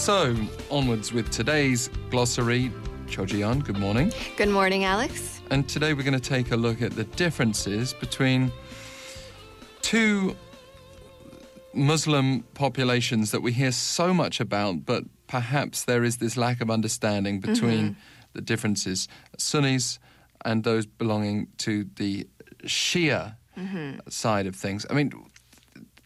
So, onwards with today's glossary. Jooyeon, good morning. Good morning, Alex. And today we're going to take a look at the differences between two Muslim populations that we hear so much about, but perhaps there is this lack of understanding mm-hmm. between the differences Sunnis and those belonging to the Shia mm-hmm. side of things. I mean,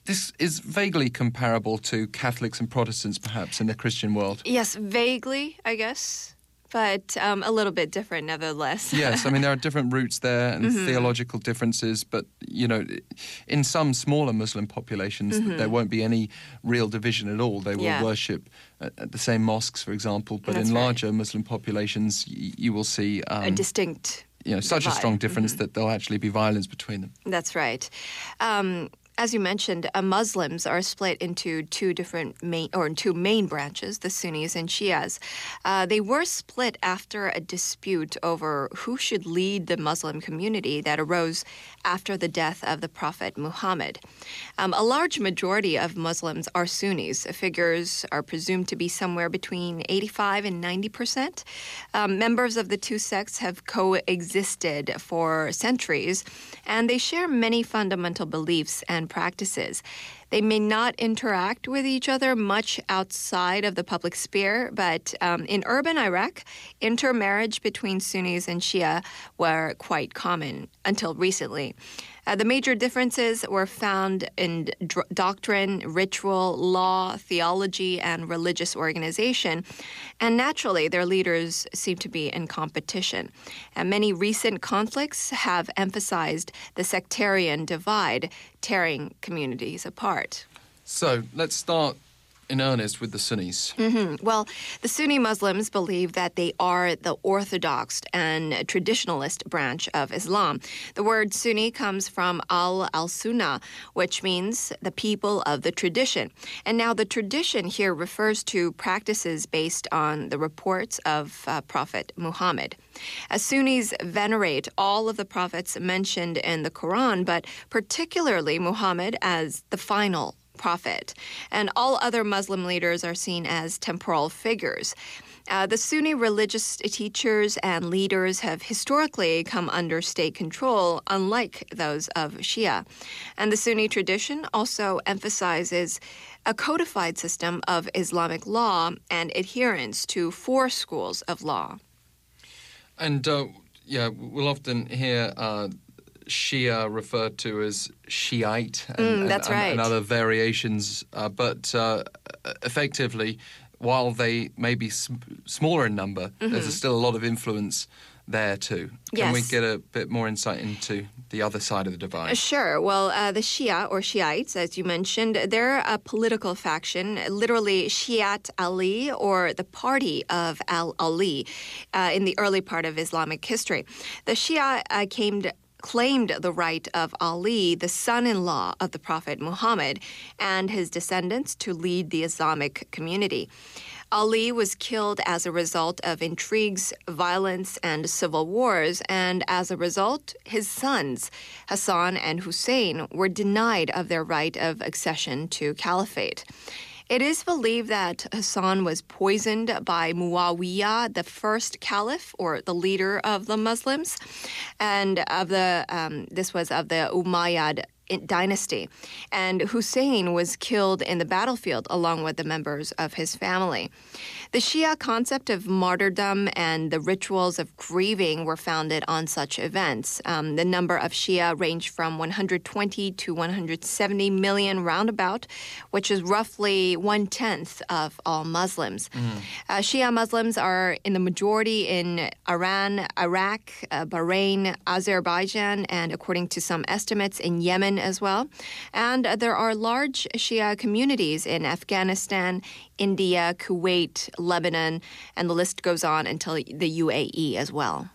this is vaguely comparable to Catholics and Protestants, perhaps, in the Christian world. Yes, vaguely, I guess, but um, a little bit different nevertheless. yes, I mean there are different roots there and Mm-hmm. theological differences, but you know, in some smaller Muslim populations, there won't be any real division at all. They will Mm-hmm. Yeah. worship at, the same mosques, for example. But That's in right. larger Muslim populations, y- you will see. a Um, distinct. you know, such a divide. Mm-hmm. strong difference that there'll actually be violence between them. That's right. Um, as you mentioned, uh, Muslims are split into two different main or two main branches, the Sunnis and Shias. Uh, they were split after a dispute over who should lead the Muslim community that arose after the death of the Prophet Muhammad. Um, a large majority of Muslims are Sunnis. Figures are presumed to be somewhere between 85 and 90 percent. Um, members of the two sects have coexisted for centuries, and they share many fundamental beliefs and practices. They may not interact with each other much outside of the public sphere, but um, in urban Iraq, intermarriage between Sunnis and Shia were quite common until recently. Uh, the major differences were found in dr- doctrine, ritual, law, theology, and religious organization. And naturally, their leaders seem to be in competition. And many recent conflicts have emphasized the sectarian divide, tearing communities apart. So let's start in earnest with the Sunnis. Hmm, Well, the Sunni Muslims believe that they are the orthodox and traditionalist branch of Islam. The word Sunni comes from ahl al Sunnah, which means the people of the tradition. And now the tradition here refers to practices based on the reports of uh, Prophet Muhammad. As Sunnis venerate all of the prophets mentioned in the Quran, but particularly Muhammad as the final prophet. And all other Muslim leaders are seen as temporal figures. Uh, the Sunni religious teachers and leaders have historically come under state control, unlike those of Shia. And the Sunni tradition also emphasizes a codified system of Islamic law and adherence to four schools of law. And uh, yeah, we'll often hear uh, Shia referred to as Shiite and, Mm, and- right. and other variations, uh, but uh, effectively, while they may be sm- smaller in number, there's still a lot of influence there too. Can we Mm-hmm. Get a bit more insight into the other side of the divide? Sure. Well, uh, the Shia or Shiites, as you mentioned, they're a political faction, literally Shiat Ali or the party of Al Ali uh, in the early part of Islamic history. The Shia uh, came claimed the right of Ali, the son in law of the Prophet Muhammad, and his descendants to lead the Islamic community. Ali was killed as a result of intrigues, violence, and civil wars, and as a result, his sons, Hassan and Hussein, were denied of their right of accession to caliphate. It is believed that Hassan was poisoned by Muawiyah, the first caliph or the leader of the Muslims, and of the um, this was of the Umayyad dynasty. And Hussein was killed in the battlefield along with the members of his family. The Shia concept of martyrdom and the rituals of grieving were founded on such events. Um, the number of Shia ranged from 120 to 170 million roundabout, which is roughly one tenth of all Muslims. Uh, Shia Muslims are in the majority in Iran, Iraq, uh, Bahrain, Azerbaijan, and according to some estimates, in Yemen as well. And uh, there are large Shia communities in Afghanistan, India, Kuwait, Lebanon, and the list goes on until the UAE as well.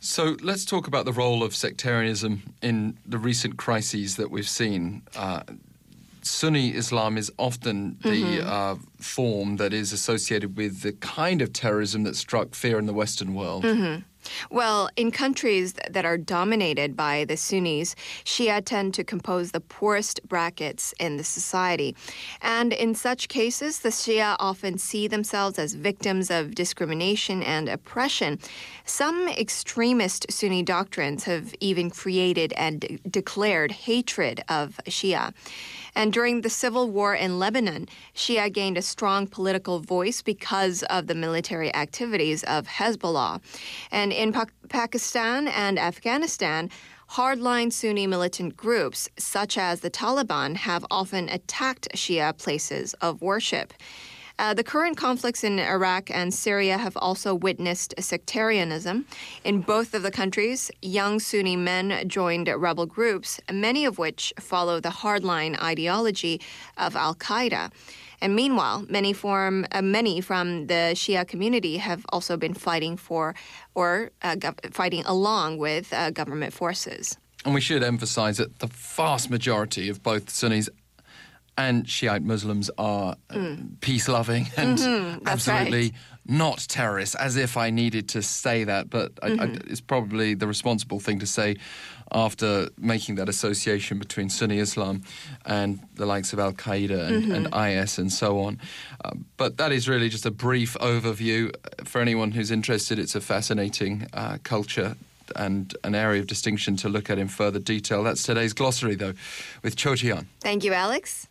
So let's talk about the role of sectarianism in the recent crises that we've seen. Uh, Sunni Islam is often the uh, form that is associated with the kind of terrorism that struck fear in the Western world. Well, in countries that are dominated by the Sunnis, Shia tend to compose the poorest brackets in the society. And in such cases, the Shia often see themselves as victims of discrimination and oppression. Some extremist Sunni doctrines have even created and de- declared hatred of Shia. And during the civil war in Lebanon, Shia gained a strong political voice because of the military activities of Hezbollah. And in pa- Pakistan and Afghanistan, hardline Sunni militant groups, such as the Taliban, have often attacked Shia places of worship. Uh, the current conflicts in Iraq and Syria have also witnessed sectarianism. In both of the countries, young Sunni men joined rebel groups, many of which follow the hardline ideology of Al Qaeda. And meanwhile, many form uh, many from the Shia community have also been fighting for or uh, gov- fighting along with uh, government forces. And we should emphasize that the vast majority of both Sunnis and Shiite Muslims are uh, peace loving and Mm-hmm, absolutely right. not terrorists, as if I needed to say that. But I, I, Mm-hmm. it's probably the responsible thing to say after making that association between Sunni Islam and the likes of Al Qaeda and, and Mm-hmm. IS and so on. Uh, but that is really just a brief overview. For anyone who's interested, it's a fascinating uh, culture and an area of distinction to look at in further detail. That's today's glossary, though, with Cho. Thank you, Alex.